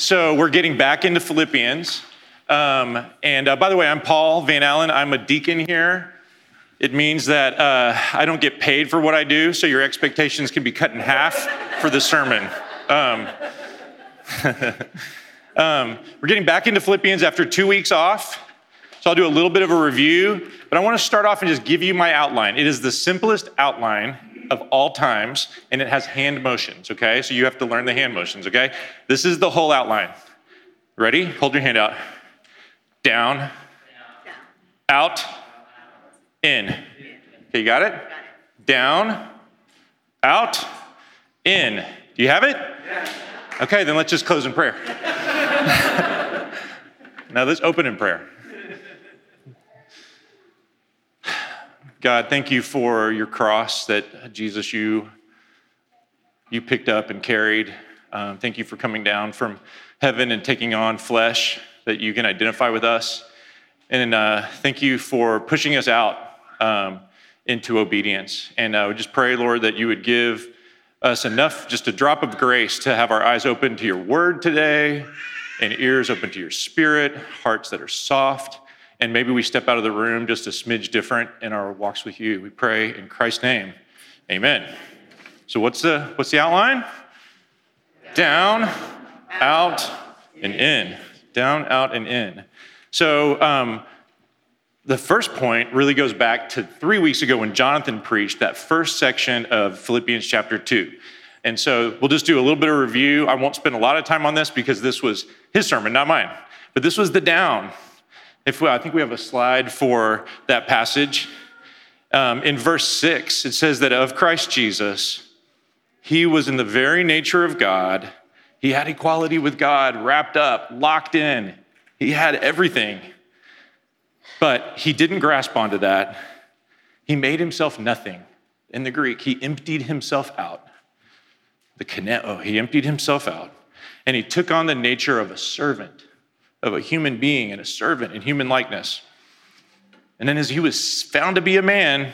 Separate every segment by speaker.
Speaker 1: So we're getting back into Philippians. Um, and uh, by the way, I'm Paul Van Allen. I'm a deacon here. It means that uh, I don't get paid for what I do, so your expectations can be cut in half for the sermon. Um, um, we're getting back into Philippians after two weeks off. So I'll do a little bit of a review, but I want to start off and just give you my outline. It is the simplest outline of all times, and it has hand motions, okay? So you have to learn the hand motions, okay? This is the whole outline. Ready? Hold your hand out. Down, out, in. Okay, you got it? Down, out, in. Do you have it? Okay, then let's just close in prayer. now let's open in prayer. God, thank you for your cross that Jesus, you, you picked up and carried. Um, thank you for coming down from heaven and taking on flesh that you can identify with us. And uh, thank you for pushing us out um, into obedience. And I uh, would just pray, Lord, that you would give us enough, just a drop of grace to have our eyes open to your word today and ears open to your spirit, hearts that are soft and maybe we step out of the room just a smidge different in our walks with you. We pray in Christ's name. Amen. So what's the what's the outline? Down, out, and in. Down, out, and in. So um, the first point really goes back to three weeks ago when Jonathan preached that first section of Philippians chapter 2. And so we'll just do a little bit of review. I won't spend a lot of time on this because this was his sermon, not mine. But this was the down. If we, I think we have a slide for that passage. Um, in verse 6, it says that of Christ Jesus, he was in the very nature of God. He had equality with God wrapped up, locked in. He had everything. But he didn't grasp onto that. He made himself nothing. In the Greek, he emptied himself out. The kineo, he emptied himself out. And he took on the nature of a servant of a human being and a servant in human likeness. And then, as he was found to be a man,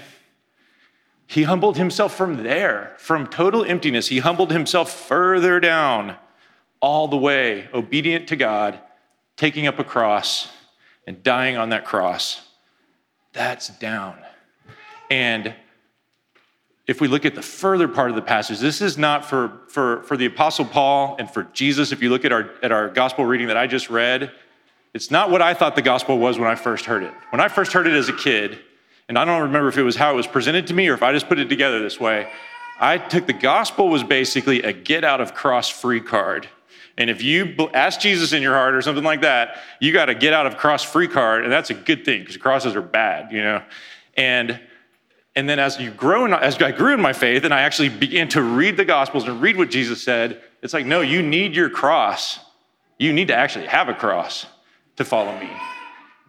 Speaker 1: he humbled himself from there, from total emptiness. He humbled himself further down, all the way, obedient to God, taking up a cross and dying on that cross. That's down. And if we look at the further part of the passage, this is not for, for, for the Apostle Paul and for Jesus. If you look at our, at our gospel reading that I just read, it's not what I thought the gospel was when I first heard it. When I first heard it as a kid, and I don't remember if it was how it was presented to me or if I just put it together this way, I took the gospel was basically a get out of cross free card. And if you ask Jesus in your heart or something like that, you got to get out of cross free card, and that's a good thing because crosses are bad, you know. And and then as you grow, in, as I grew in my faith, and I actually began to read the Gospels and read what Jesus said, it's like, no, you need your cross. You need to actually have a cross to follow me.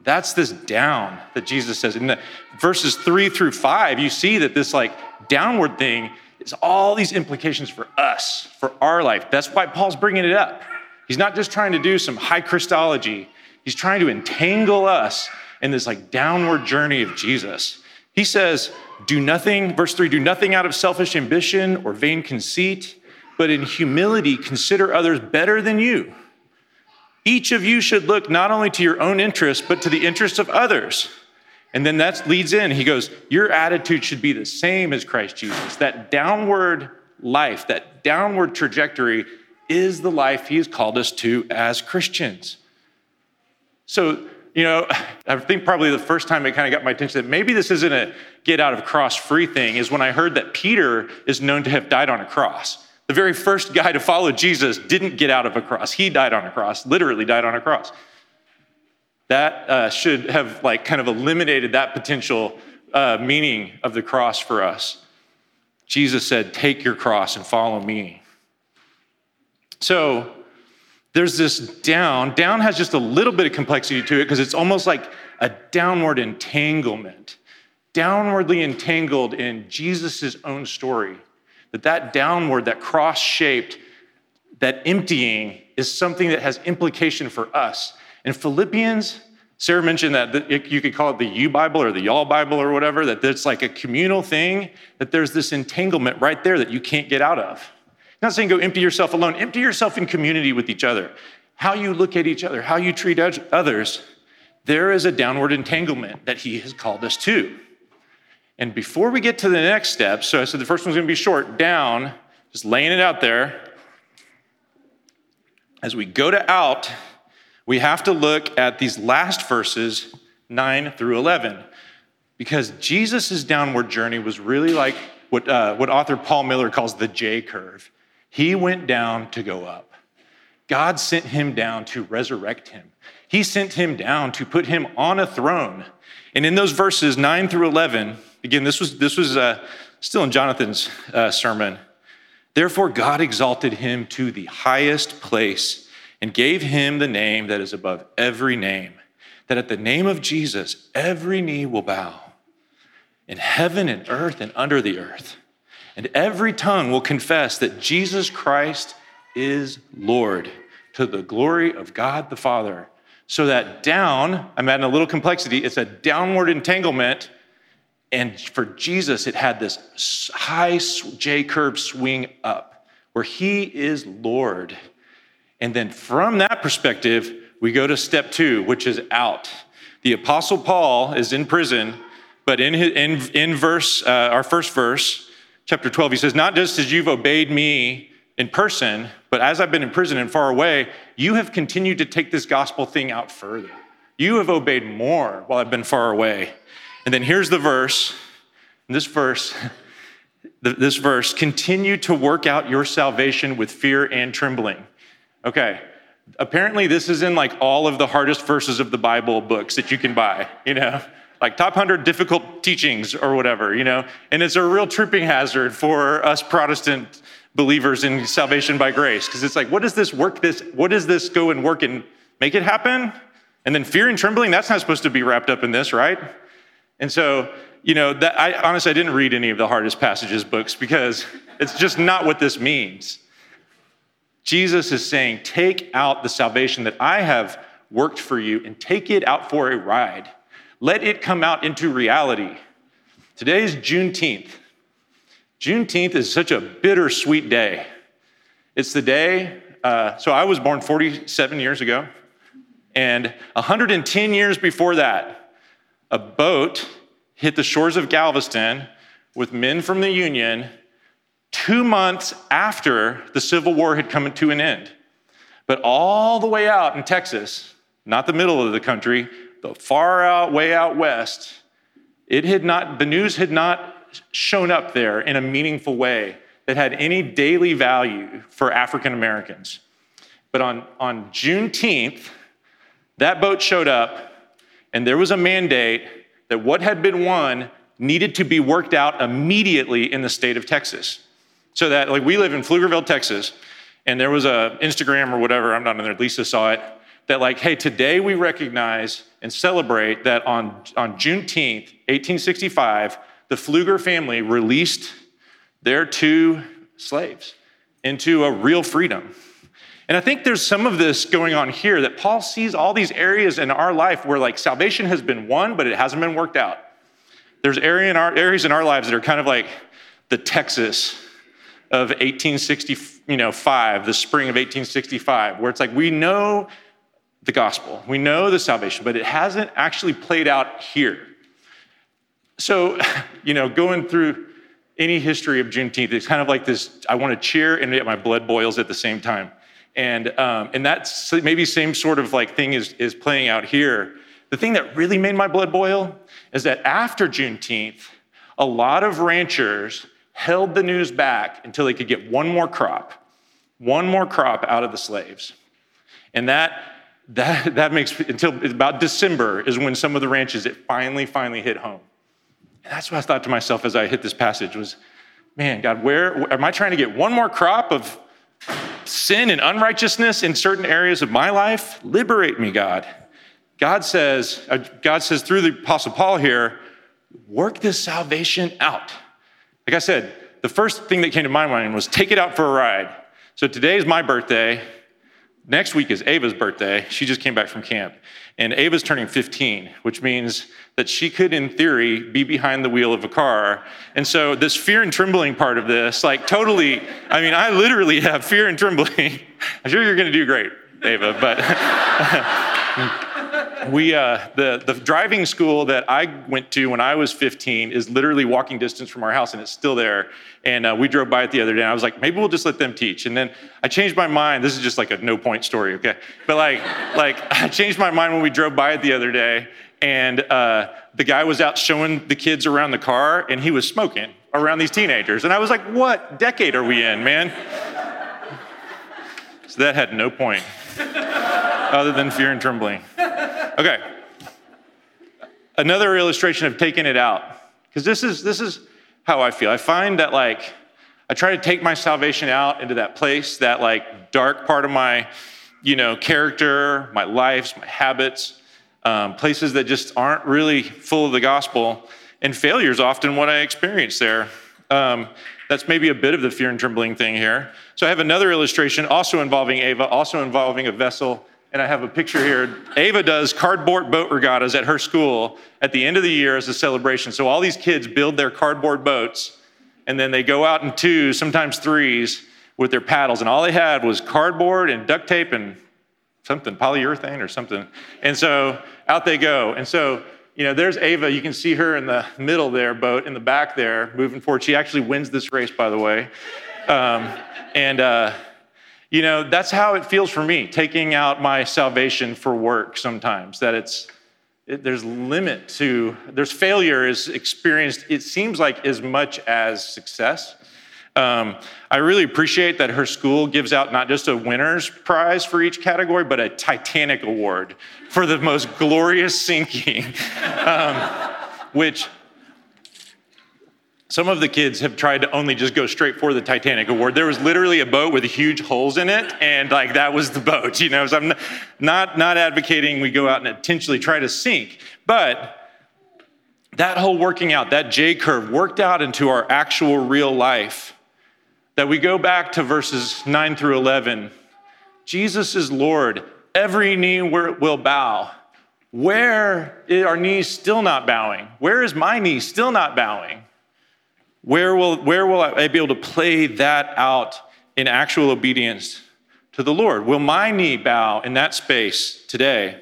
Speaker 1: That's this down that Jesus says. In the verses three through five, you see that this like downward thing is all these implications for us, for our life. That's why Paul's bringing it up. He's not just trying to do some high Christology. He's trying to entangle us in this like downward journey of Jesus. He says, do nothing, verse 3, do nothing out of selfish ambition or vain conceit, but in humility consider others better than you. Each of you should look not only to your own interests, but to the interests of others. And then that leads in. He goes, Your attitude should be the same as Christ Jesus. That downward life, that downward trajectory is the life he has called us to as Christians. So, you know, I think probably the first time it kind of got my attention that maybe this isn't a get out of cross free thing is when I heard that Peter is known to have died on a cross. The very first guy to follow Jesus didn't get out of a cross. He died on a cross, literally died on a cross. That uh, should have like kind of eliminated that potential uh, meaning of the cross for us. Jesus said, Take your cross and follow me. So, there's this down. Down has just a little bit of complexity to it because it's almost like a downward entanglement, downwardly entangled in Jesus' own story. That that downward, that cross shaped, that emptying is something that has implication for us. In Philippians, Sarah mentioned that you could call it the you Bible or the y'all Bible or whatever, that it's like a communal thing, that there's this entanglement right there that you can't get out of not saying go empty yourself alone, empty yourself in community with each other. how you look at each other, how you treat others, there is a downward entanglement that he has called us to. And before we get to the next step, so I said the first one's gonna be short, down, just laying it out there. As we go to out, we have to look at these last verses, 9 through 11, because Jesus' downward journey was really like what, uh, what author Paul Miller calls the J curve. He went down to go up. God sent him down to resurrect him. He sent him down to put him on a throne. And in those verses 9 through 11, again, this was, this was uh, still in Jonathan's uh, sermon. Therefore, God exalted him to the highest place and gave him the name that is above every name, that at the name of Jesus, every knee will bow in heaven and earth and under the earth, and every tongue will confess that Jesus Christ is Lord to the glory of God the Father. So that down, I'm adding a little complexity, it's a downward entanglement. And for Jesus, it had this high J curve swing up where he is Lord. And then from that perspective, we go to step two, which is out. The Apostle Paul is in prison, but in, his, in, in verse, uh, our first verse, chapter 12, he says, Not just as you've obeyed me in person, but as I've been in prison and far away, you have continued to take this gospel thing out further. You have obeyed more while I've been far away. And then here's the verse. This verse, this verse, continue to work out your salvation with fear and trembling. Okay, apparently this is in like all of the hardest verses of the Bible books that you can buy, you know? Like top 100 difficult teachings or whatever, you know? And it's a real tripping hazard for us Protestant believers in salvation by grace because it's like what does this work this what does this go and work and make it happen? And then fear and trembling that's not supposed to be wrapped up in this right? And so you know that i honestly i didn't read any of the hardest passages books because it's just not what this means. Jesus is saying take out the salvation that i have worked for you and take it out for a ride let it come out into reality today is juneteenth Juneteenth is such a bittersweet day. It's the day, uh, so I was born 47 years ago, and 110 years before that, a boat hit the shores of Galveston with men from the Union two months after the Civil War had come to an end. But all the way out in Texas, not the middle of the country, the far out, way out west, it had not, the news had not shown up there in a meaningful way that had any daily value for African Americans. But on, on Juneteenth, that boat showed up, and there was a mandate that what had been won needed to be worked out immediately in the state of Texas. So that, like, we live in Pflugerville, Texas, and there was a Instagram or whatever, I'm not in there, Lisa saw it, that, like, hey, today we recognize and celebrate that on, on Juneteenth, 1865, the Pfluger family released their two slaves into a real freedom. And I think there's some of this going on here that Paul sees all these areas in our life where like salvation has been won, but it hasn't been worked out. There's area in our, areas in our lives that are kind of like the Texas of 1865, you know, the spring of 1865, where it's like we know the gospel, we know the salvation, but it hasn't actually played out here. So, you know, going through any history of Juneteenth, it's kind of like this I want to cheer and yet my blood boils at the same time. And, um, and that's maybe same sort of like thing is, is playing out here. The thing that really made my blood boil is that after Juneteenth, a lot of ranchers held the news back until they could get one more crop, one more crop out of the slaves. And that, that, that makes, until about December is when some of the ranches, it finally, finally hit home. And that's what I thought to myself as I hit this passage was, man, God, where am I trying to get one more crop of sin and unrighteousness in certain areas of my life? Liberate me, God. God says, uh, God says through the Apostle Paul here, work this salvation out. Like I said, the first thing that came to my mind was take it out for a ride. So today is my birthday. Next week is Ava's birthday. She just came back from camp. And Ava's turning 15, which means that she could, in theory, be behind the wheel of a car. And so, this fear and trembling part of this, like, totally, I mean, I literally have fear and trembling. I'm sure you're gonna do great. Ava, but we uh, the the driving school that I went to when I was 15 is literally walking distance from our house, and it's still there. And uh, we drove by it the other day, and I was like, maybe we'll just let them teach. And then I changed my mind. This is just like a no point story, okay? But like like I changed my mind when we drove by it the other day, and uh, the guy was out showing the kids around the car, and he was smoking around these teenagers, and I was like, what decade are we in, man? So that had no point other than fear and trembling. Okay. Another illustration of taking it out, because this is this is how I feel. I find that like I try to take my salvation out into that place, that like dark part of my, you know, character, my lives, my habits, um, places that just aren't really full of the gospel. And failure is often what I experience there. Um, that's maybe a bit of the fear and trembling thing here. So I have another illustration also involving Ava, also involving a vessel and I have a picture here. Ava does cardboard boat regattas at her school at the end of the year as a celebration. So all these kids build their cardboard boats, and then they go out in twos, sometimes threes, with their paddles. And all they had was cardboard and duct tape and something, polyurethane or something. And so out they go. And so, you know, there's Ava. You can see her in the middle there, boat in the back there, moving forward. She actually wins this race, by the way. Um, and, uh, you know, that's how it feels for me, taking out my salvation for work sometimes, that it's, it, there's limit to, there's failure is experienced, it seems like as much as success. Um, I really appreciate that her school gives out not just a winner's prize for each category, but a Titanic award for the most glorious sinking, um, which some of the kids have tried to only just go straight for the Titanic award. There was literally a boat with huge holes in it, and like that was the boat, you know. So I'm not not advocating we go out and intentionally try to sink, but that whole working out, that J curve worked out into our actual real life. That we go back to verses 9 through 11. Jesus is Lord. Every knee will bow. Where are knees still not bowing? Where is my knee still not bowing? Where will, where will I be able to play that out in actual obedience to the Lord? Will my knee bow in that space today?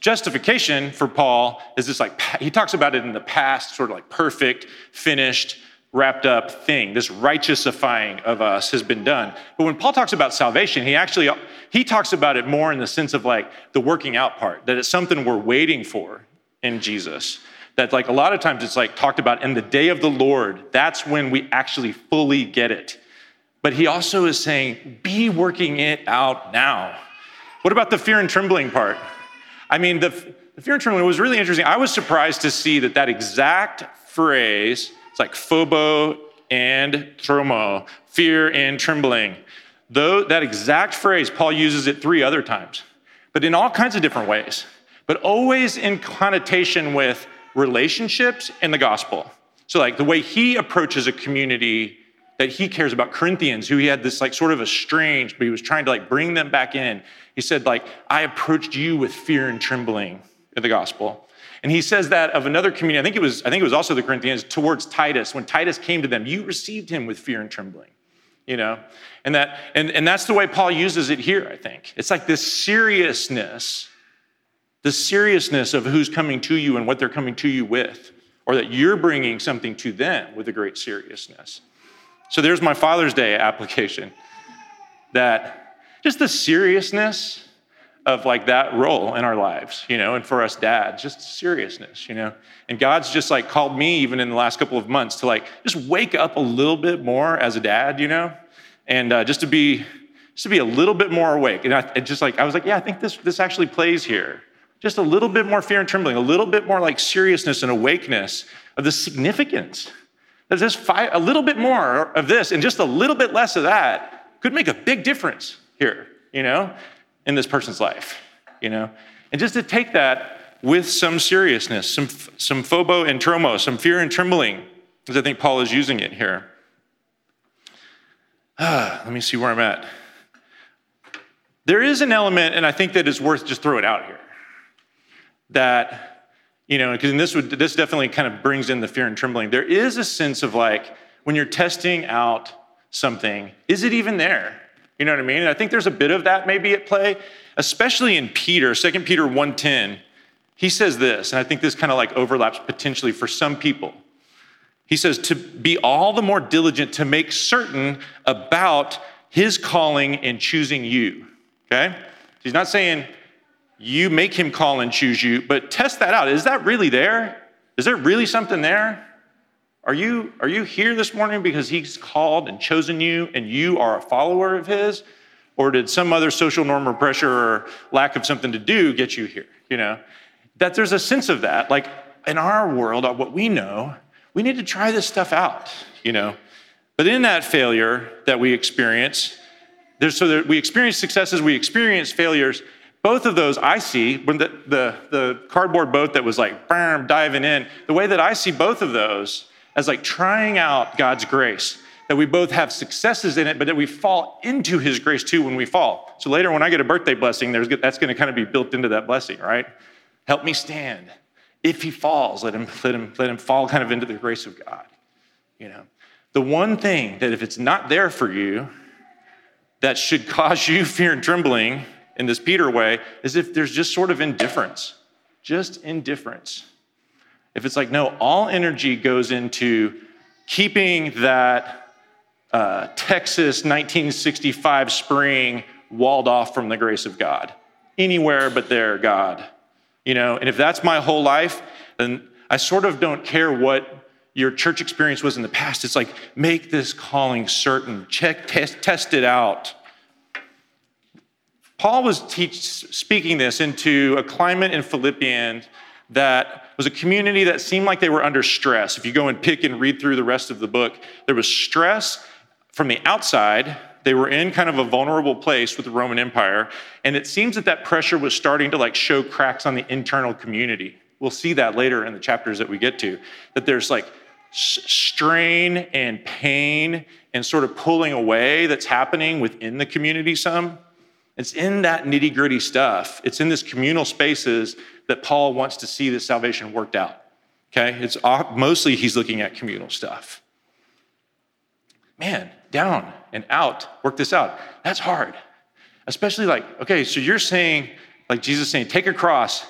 Speaker 1: Justification for Paul is this like, he talks about it in the past, sort of like perfect, finished, wrapped up thing. This righteousifying of us has been done. But when Paul talks about salvation, he actually he talks about it more in the sense of like the working out part, that it's something we're waiting for in Jesus that like a lot of times it's like talked about in the day of the Lord, that's when we actually fully get it. But he also is saying, be working it out now. What about the fear and trembling part? I mean, the, the fear and trembling was really interesting. I was surprised to see that that exact phrase, like phobo and tromo, fear and trembling. Though that exact phrase, Paul uses it three other times, but in all kinds of different ways, but always in connotation with relationships and the gospel. So, like the way he approaches a community that he cares about, Corinthians, who he had this like sort of estranged, but he was trying to like bring them back in. He said, like, I approached you with fear and trembling in the gospel. And he says that of another community, I think it was, I think it was also the Corinthians, towards Titus. When Titus came to them, you received him with fear and trembling. You know? And that, and, and that's the way Paul uses it here, I think. It's like this seriousness the seriousness of who's coming to you and what they're coming to you with, or that you're bringing something to them with a great seriousness. So there's my Father's Day application that just the seriousness of like that role in our lives, you know, and for us dads, just seriousness, you know. And God's just like called me even in the last couple of months to like just wake up a little bit more as a dad, you know, and uh, just to be just to be a little bit more awake. And I and just like I was like, yeah, I think this this actually plays here just a little bit more fear and trembling, a little bit more like seriousness and awakeness of the significance. That this a little bit more of this and just a little bit less of that could make a big difference here, you know, in this person's life, you know. And just to take that with some seriousness, some, some phobo and tromo, some fear and trembling, as I think Paul is using it here. Let me see where I'm at. There is an element, and I think that is worth just throwing out here that, you know, because this would this definitely kind of brings in the fear and trembling. There is a sense of like when you're testing out something, is it even there? You know what I mean? And I think there's a bit of that maybe at play, especially in Peter, 2 Peter 1:10. He says this, and I think this kind of like overlaps potentially for some people. He says to be all the more diligent to make certain about his calling and choosing you. Okay? He's not saying you make him call and choose you, but test that out. Is that really there? Is there really something there? Are you, are you here this morning because he's called and chosen you and you are a follower of his? Or did some other social norm or pressure or lack of something to do get you here? You know, that there's a sense of that. Like in our world, uh, what we know, we need to try this stuff out, you know. But in that failure that we experience, there's, so that we experience successes, we experience failures. Both of those I see, when the, the, the cardboard boat that was like bam, diving in, the way that I see both of those as like trying out God's grace, that we both have successes in it, but that we fall into his grace too when we fall. So later, when I get a birthday blessing, there's, that's going to kind of be built into that blessing, right? Help me stand. If he falls, let him, let him, let him fall kind of into the grace of God. You know, the one thing that if it's not there for you, that should cause you fear and trembling in this Peter way is if there's just sort of indifference, just indifference. If it's like, no, all energy goes into keeping that uh, Texas 1965 spring walled off from the grace of God, anywhere but there, God. You know, and if that's my whole life, then I sort of don't care what your church experience was in the past. It's like, make this calling certain, check, test, test it out. Paul was teach, speaking this into a climate in Philippians that was a community that seemed like they were under stress. If you go and pick and read through the rest of the book, there was stress from the outside. They were in kind of a vulnerable place with the Roman Empire, and it seems that that pressure was starting to like show cracks on the internal community. We'll see that later in the chapters that we get to. That there's like strain and pain and sort of pulling away that's happening within the community some. It's in that nitty gritty stuff. It's in this communal spaces that Paul wants to see this salvation worked out. Okay? It's mostly he's looking at communal stuff. Man, down and out, work this out. That's hard. Especially like, okay, so you're saying, like Jesus saying, take a cross,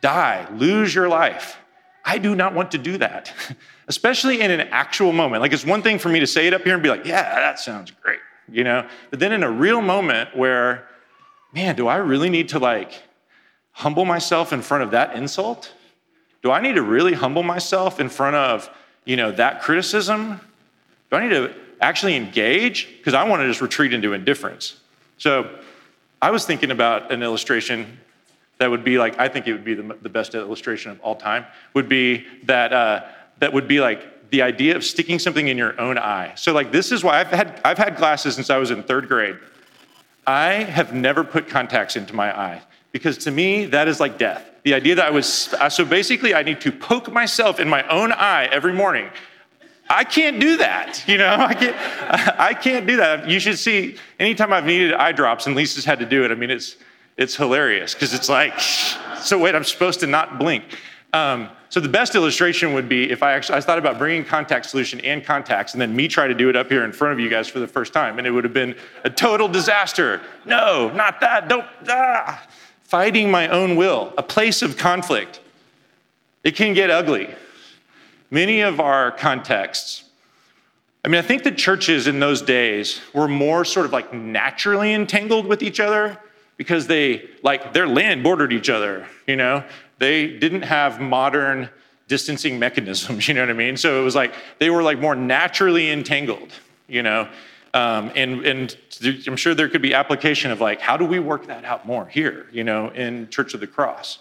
Speaker 1: die, lose your life. I do not want to do that, especially in an actual moment. Like, it's one thing for me to say it up here and be like, yeah, that sounds great, you know? But then in a real moment where, man, do I really need to like humble myself in front of that insult? Do I need to really humble myself in front of, you know, that criticism? Do I need to actually engage? Because I want to just retreat into indifference. So I was thinking about an illustration that would be like, I think it would be the, the best illustration of all time, would be that, uh, that would be like the idea of sticking something in your own eye. So like this is why I've had, I've had glasses since I was in third grade. I have never put contacts into my eye because to me, that is like death. The idea that I was, so basically, I need to poke myself in my own eye every morning. I can't do that, you know. I can't. I can't do that. You should see. Anytime I've needed eye drops, and Lisa's had to do it. I mean, it's it's hilarious because it's like, so wait, I'm supposed to not blink. Um, so the best illustration would be if I actually I thought about bringing contact solution and contacts, and then me try to do it up here in front of you guys for the first time, and it would have been a total disaster. No, not that. Don't. Ah fighting my own will, a place of conflict. It can get ugly. Many of our contexts, I mean, I think the churches in those days were more sort of like naturally entangled with each other because they, like, their land bordered each other, you know? They didn't have modern distancing mechanisms, you know what I mean? So it was like they were like more naturally entangled, you know? Um, and, and I'm sure there could be application of like, how do we work that out more here, you know, in Church of the Cross?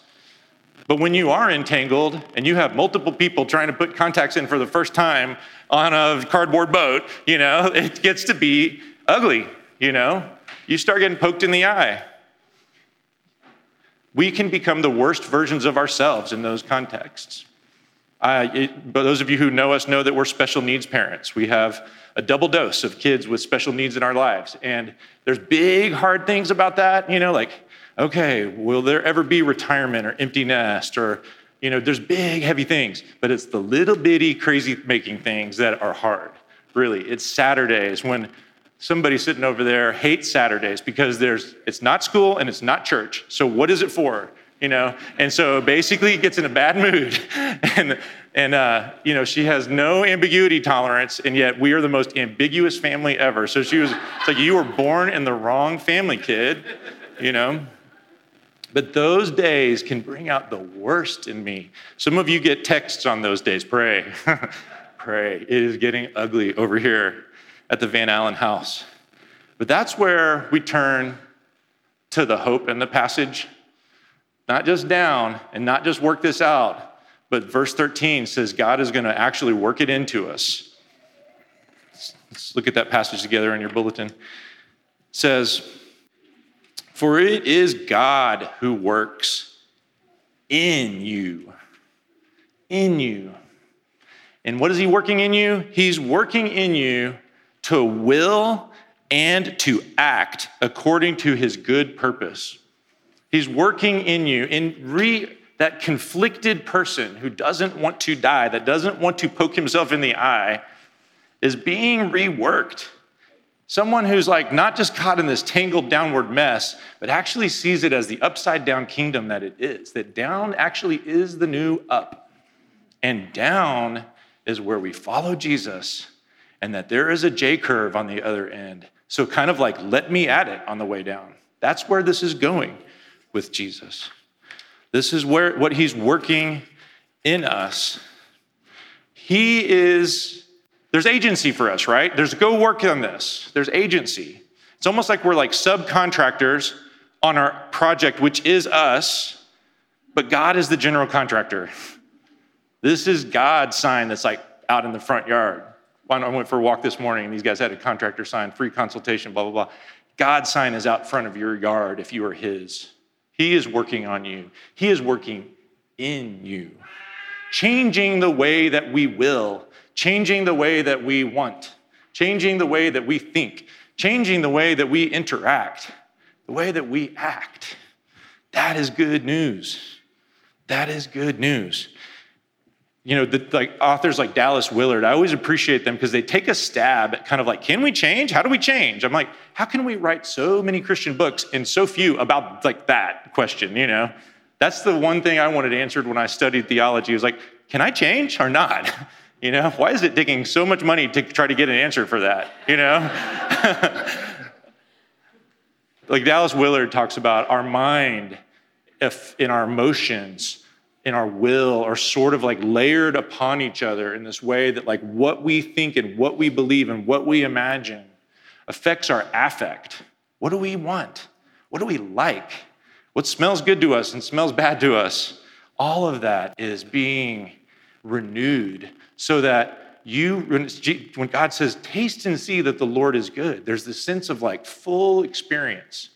Speaker 1: But when you are entangled and you have multiple people trying to put contacts in for the first time on a cardboard boat, you know, it gets to be ugly, you know? You start getting poked in the eye. We can become the worst versions of ourselves in those contexts. It, but those of you who know us know that we're special needs parents. We have a double dose of kids with special needs in our lives. And there's big, hard things about that, you know, like, okay, will there ever be retirement or empty nest or, you know, there's big, heavy things, but it's the little bitty, crazy making things that are hard, really. It's Saturdays when somebody sitting over there hates Saturdays because there's it's not school and it's not church. So what is it for? You know, and so basically it gets in a bad mood, and and uh, you know she has no ambiguity tolerance, and yet we are the most ambiguous family ever. So she was it's like you were born in the wrong family, kid. You know. But those days can bring out the worst in me. Some of you get texts on those days. Pray, pray. It is getting ugly over here at the Van Allen house. But that's where we turn to the hope in the passage. Not just down and not just work this out, but verse 13 says God is going to actually work it into us. Let's look at that passage together in your bulletin. It says, For it is God who works in you. In you. And what is He working in you? He's working in you to will and to act according to his good purpose. He's working in you in re that conflicted person who doesn't want to die, that doesn't want to poke himself in the eye, is being reworked. Someone who's like not just caught in this tangled downward mess, but actually sees it as the upside down kingdom that it is. That down actually is the new up. And down is where we follow Jesus and that there is a J curve on the other end. So, kind of like, let me at it on the way down. That's where this is going with Jesus. This is where what he's working in us. He is, there's agency for us, right? There's go work on this. There's agency. It's almost like we're like subcontractors on our project, which is us, but God is the general contractor. This is God's sign that's like out in the front yard. I went for a walk this morning and these guys had a contractor sign, free consultation, blah, blah, blah. God's sign is out front of your yard if you are His. He is working on you, He is working in you, changing the way that we will, changing the way that we want, changing the way that we think, changing the way that we interact, the way that we act. That is good news. That is good news you know, the, like authors like Dallas Willard, I always appreciate them because they take a stab at kind of like, can we change? How do we change? I'm like, how can we write so many Christian books and so few about like that question, you know? That's the one thing I wanted answered when I studied theology. was like, can I change or not? You know, why is it taking so much money to try to get an answer for that? You know? like Dallas Willard talks about our mind, if in our emotions, in our will are sort of like layered upon each other in this way that like what we think and what we believe and what we imagine affects our affect. What do we want? What do we like? What smells good to us and smells bad to us? All of that is being renewed so that you, when God says, taste and see that the Lord is good, there's this sense of like full experience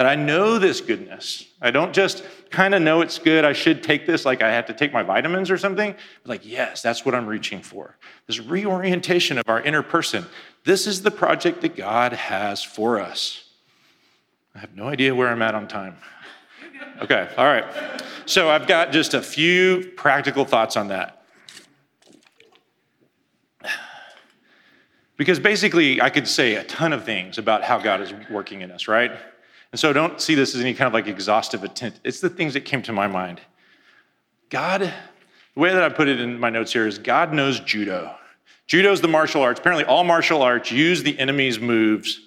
Speaker 1: that I know this goodness. I don't just kind of know it's good. I should take this like I have to take my vitamins or something. Like, yes, that's what I'm reaching for. This reorientation of our inner person. This is the project that God has for us. I have no idea where I'm at on time. Okay, all right. So I've got just a few practical thoughts on that. Because basically, I could say a ton of things about how God is working in us, right? And so don't see this as any kind of like exhaustive attempt. It's the things that came to my mind. God, the way that I put it in my notes here is God knows judo. Judo is the martial arts. Apparently, all martial arts use the enemy's moves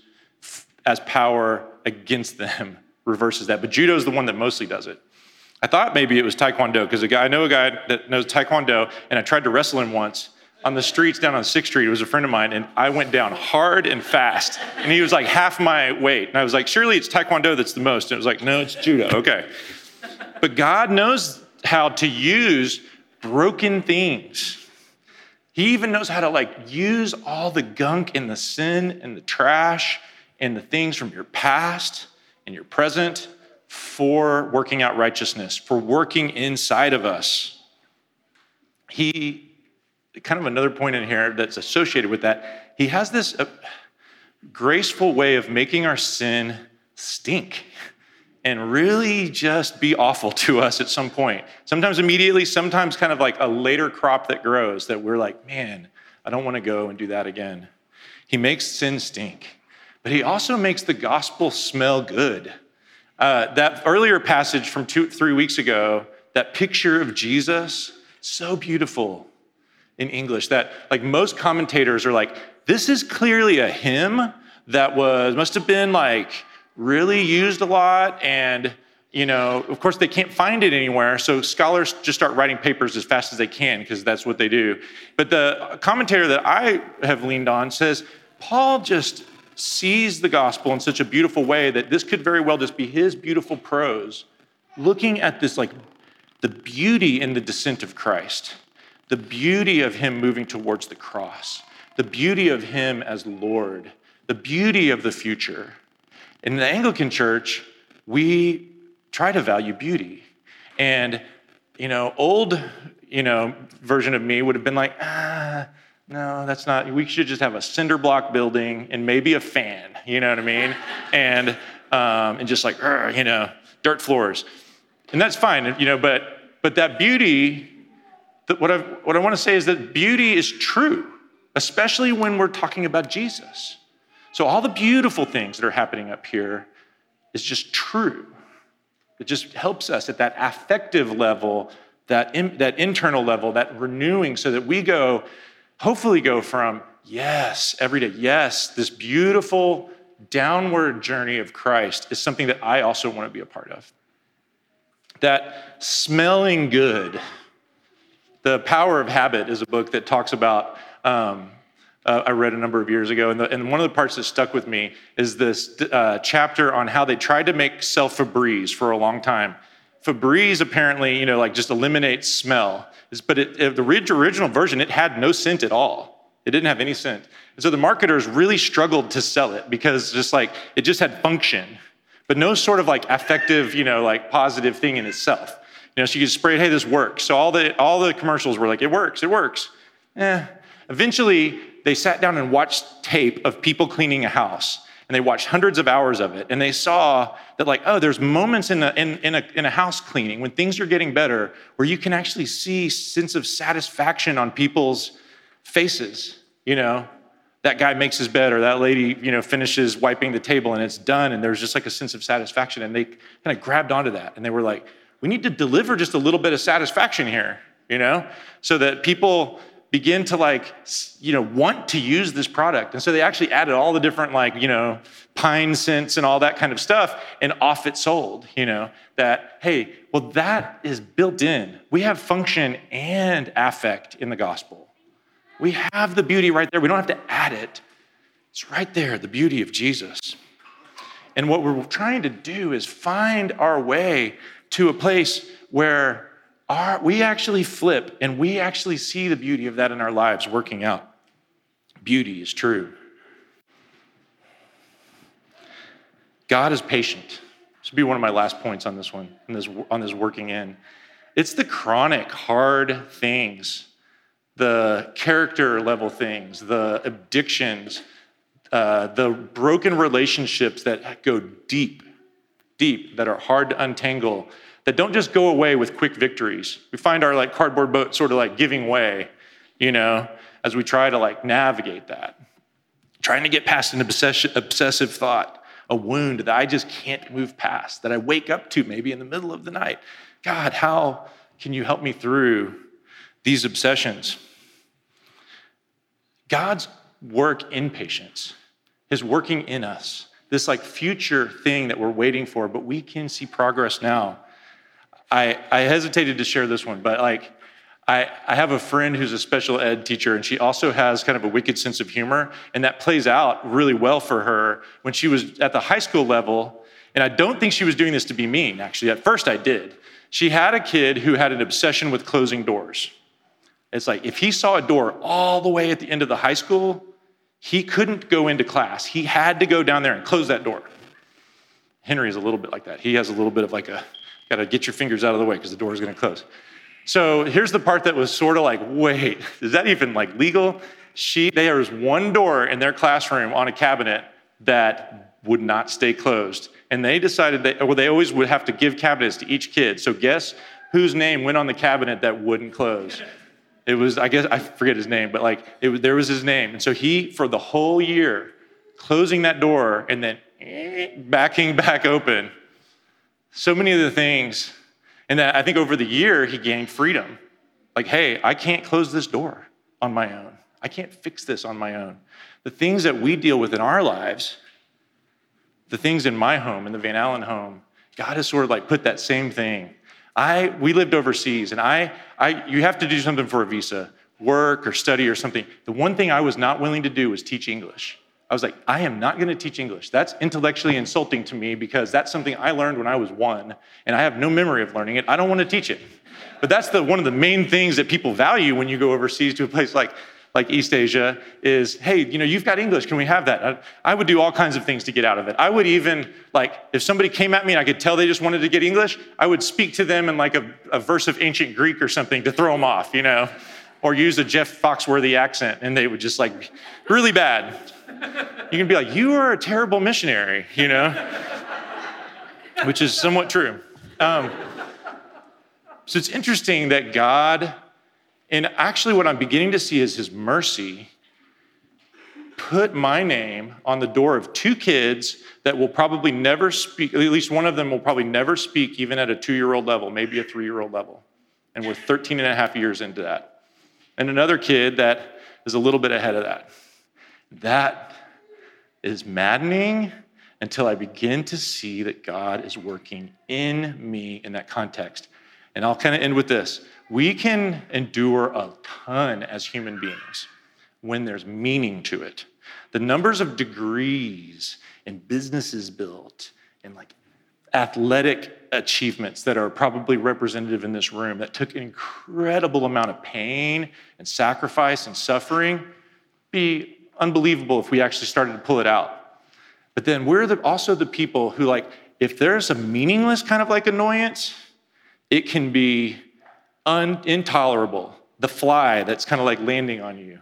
Speaker 1: as power against them, reverses that. But judo is the one that mostly does it. I thought maybe it was Taekwondo because I know a guy that knows Taekwondo, and I tried to wrestle him once, on the streets down on 6th Street. It was a friend of mine, and I went down hard and fast. And he was like half my weight. And I was like, surely it's Taekwondo that's the most. And it was like, no, it's Judo. Okay. But God knows how to use broken things. He even knows how to like use all the gunk and the sin and the trash and the things from your past and your present for working out righteousness, for working inside of us. He kind of another point in here that's associated with that. He has this uh, graceful way of making our sin stink and really just be awful to us at some point. Sometimes immediately, sometimes kind of like a later crop that grows that we're like, man, I don't want to go and do that again. He makes sin stink. but he also makes the gospel smell good. Uh, that earlier passage from two, three weeks ago, that picture of Jesus, so beautiful in English that like most commentators are like, this is clearly a hymn that was must have been like really used a lot and you know of course they can't find it anywhere so scholars just start writing papers as fast as they can because that's what they do. But the commentator that i have leaned on says paul just sees the gospel in such a beautiful way that this could very well just be his beautiful prose looking at this like the beauty in the descent of christ the beauty of him moving towards the cross the beauty of him as lord the beauty of the future in the Anglican church, we try to value beauty. And, you know, old, you know, version of me would have been like, ah, no, that's not, we should just have a cinder block building and maybe a fan, you know what I mean? and, um, and just like, you know, dirt floors. And that's fine, you know, but, but that beauty, what, i what I want to say is that beauty is true, especially when we're talking about Jesus. So, all the beautiful things that are happening up here is just true. It just helps us at that affective level, that, in, that internal level, that renewing, so that we go, hopefully, go from yes, every day, yes, this beautiful downward journey of Christ is something that I also want to be a part of. That smelling good, The Power of Habit is a book that talks about um, uh, I read a number of years ago. And, the, and, one of the parts that stuck with me is this uh, chapter on how they tried to make sell Febreze for a long time. Febreze apparently, you know, like just eliminates smell. But it, it, the original version, it had no scent at all. It didn't have any scent. And so the marketers really struggled to sell it because just like it just had function, but no sort of like affective, you know, like positive thing in itself. You know, you could spray it, hey, this works. So all the all the commercials were like, it works, it works. Eh. Eventually, they sat down and watched tape of people cleaning a house and they watched hundreds of hours of it and they saw that like oh there's moments in a, in, in, a, in a house cleaning when things are getting better where you can actually see sense of satisfaction on people's faces you know that guy makes his bed or that lady you know finishes wiping the table and it's done and there's just like a sense of satisfaction and they kind of grabbed onto that and they were like we need to deliver just a little bit of satisfaction here you know so that people begin to like you know want to use this product. And so they actually added all the different like you know pine scents and all that kind of stuff and off it sold you know that hey well that is built in. We have function and affect in the gospel. We have the beauty right there. We don't have to add it. It's right there the beauty of jesus. And what we're trying to do is find our way to a place where our, we actually flip and we actually see the beauty of that in our lives working out. Beauty is true. God is patient. This would be one of my last points on this one, on this, on this working in. It's the chronic, hard things, the character level things, the addictions, uh, the broken relationships that go deep, deep, that are hard to untangle, that don't just go away with quick victories. We find our like cardboard boat sort of like giving way, you know, as we try to like navigate that. Trying to get past an obsessive thought, a wound that I just can't move past, that I wake up to maybe in the middle of the night. God, how can you help me through these obsessions? God's work in patience, His working in us, this like future thing that we're waiting for, but we can see progress now. I, I hesitated to share this one, but like, I, I have a friend who's a special ed teacher, and she also has kind of a wicked sense of humor, and that plays out really well for her when she was at the high school level. And I don't think she was doing this to be mean, actually. At first, I did. She had a kid who had an obsession with closing doors. It's like if he saw a door all the way at the end of the high school, he couldn't go into class. He had to go down there and close that door. Henry is a little bit like that. He has a little bit of like a Got to get your fingers out of the way because the door is going to close. So here's the part that was sort of like, wait, is that even like legal? She, there one door in their classroom on a cabinet that would not stay closed. And they decided that, well, they always would have to give cabinets to each kid. So guess whose name went on the cabinet that wouldn't close? It was, I guess, I forget his name, but like, it there was his name. And so he, for the whole year, closing that door and then eh, backing back open. So many of the things, and that I think over the year he gained freedom. Like, hey, I can't close this door on my own. I can't fix this on my own. The things that we deal with in our lives, the things in my home, in the Van Allen home, God has sort of like put that same thing. I we lived overseas, and I, I you have to do something for a visa, work or study or something. The one thing I was not willing to do was teach English. I was like, I am not going to teach English. That's intellectually insulting to me because that's something I learned when I was one, and I have no memory of learning it. I don't want to teach it. But that's the, one of the main things that people value when you go overseas to a place like, like East Asia is, hey, you know, you've got English. Can we have that? I, I would do all kinds of things to get out of it. I would even, like, if somebody came at me and I could tell they just wanted to get English, I would speak to them in like a, a verse of ancient Greek or something to throw them off, you know, or use a Jeff Foxworthy accent and they would just like, really bad. You can be like, you are a terrible missionary, you know, which is somewhat true. Um, so it's interesting that God, and actually what I'm beginning to see is his mercy, put my name on the door of two kids that will probably never speak, at least one of them will probably never speak, even at a two year old level, maybe a three year old level. And we're 13 and a half years into that. And another kid that is a little bit ahead of that. That is maddening until I begin to see that God is working in me in that context. And I'll kind of end with this. We can endure a ton as human beings when there's meaning to it. The numbers of degrees and businesses built and like athletic achievements that are probably representative in this room that took incredible amount of pain and sacrifice and suffering be unbelievable if we actually started to pull it out. But then we're the, also the people who, like, if there's a meaningless kind of like annoyance, it can be un- intolerable. The fly that's kind of like landing on you.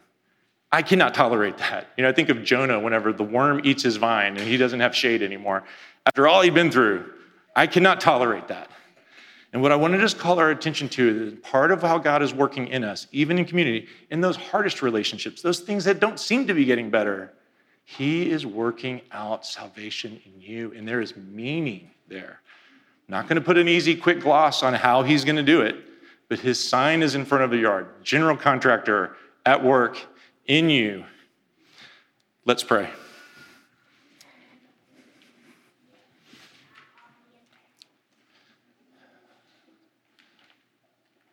Speaker 1: I cannot tolerate that. You know, I think of Jonah whenever the worm eats his vine and he doesn't have shade anymore. After all he'd been through, I cannot tolerate that. And what I want to just call our attention to is part of how God is working in us, even in community, in those hardest relationships, those things that don't seem to be getting better. He is working out salvation in you, and there is meaning there. Not going to put an easy, quick gloss on how he's going to do it, but his sign is in front of the yard. General contractor at work in you. Let's pray.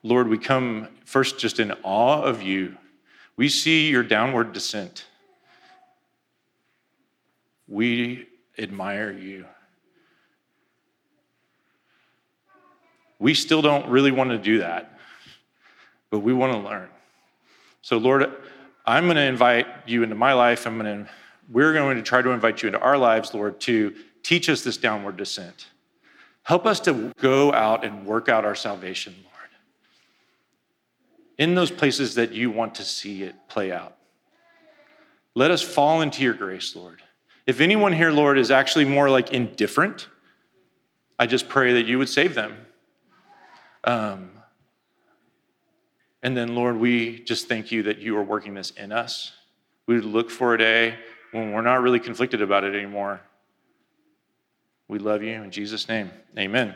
Speaker 1: Lord, we come first just in awe of you. We see your downward descent. We admire you. We still don't really want to do that, but we want to learn. So, Lord, I'm going to invite you into my life. I'm going to, we're going to try to invite you into our lives, Lord, to teach us this downward descent. Help us to go out and work out our salvation, Lord, in those places that you want to see it play out. Let us fall into your grace, Lord. If anyone here, Lord, is actually more like indifferent, I just pray that you would save them. Um, and then, Lord, we just thank you that you are working this in us. We look for a day when we're not really conflicted about it anymore. We love you in Jesus' name. Amen.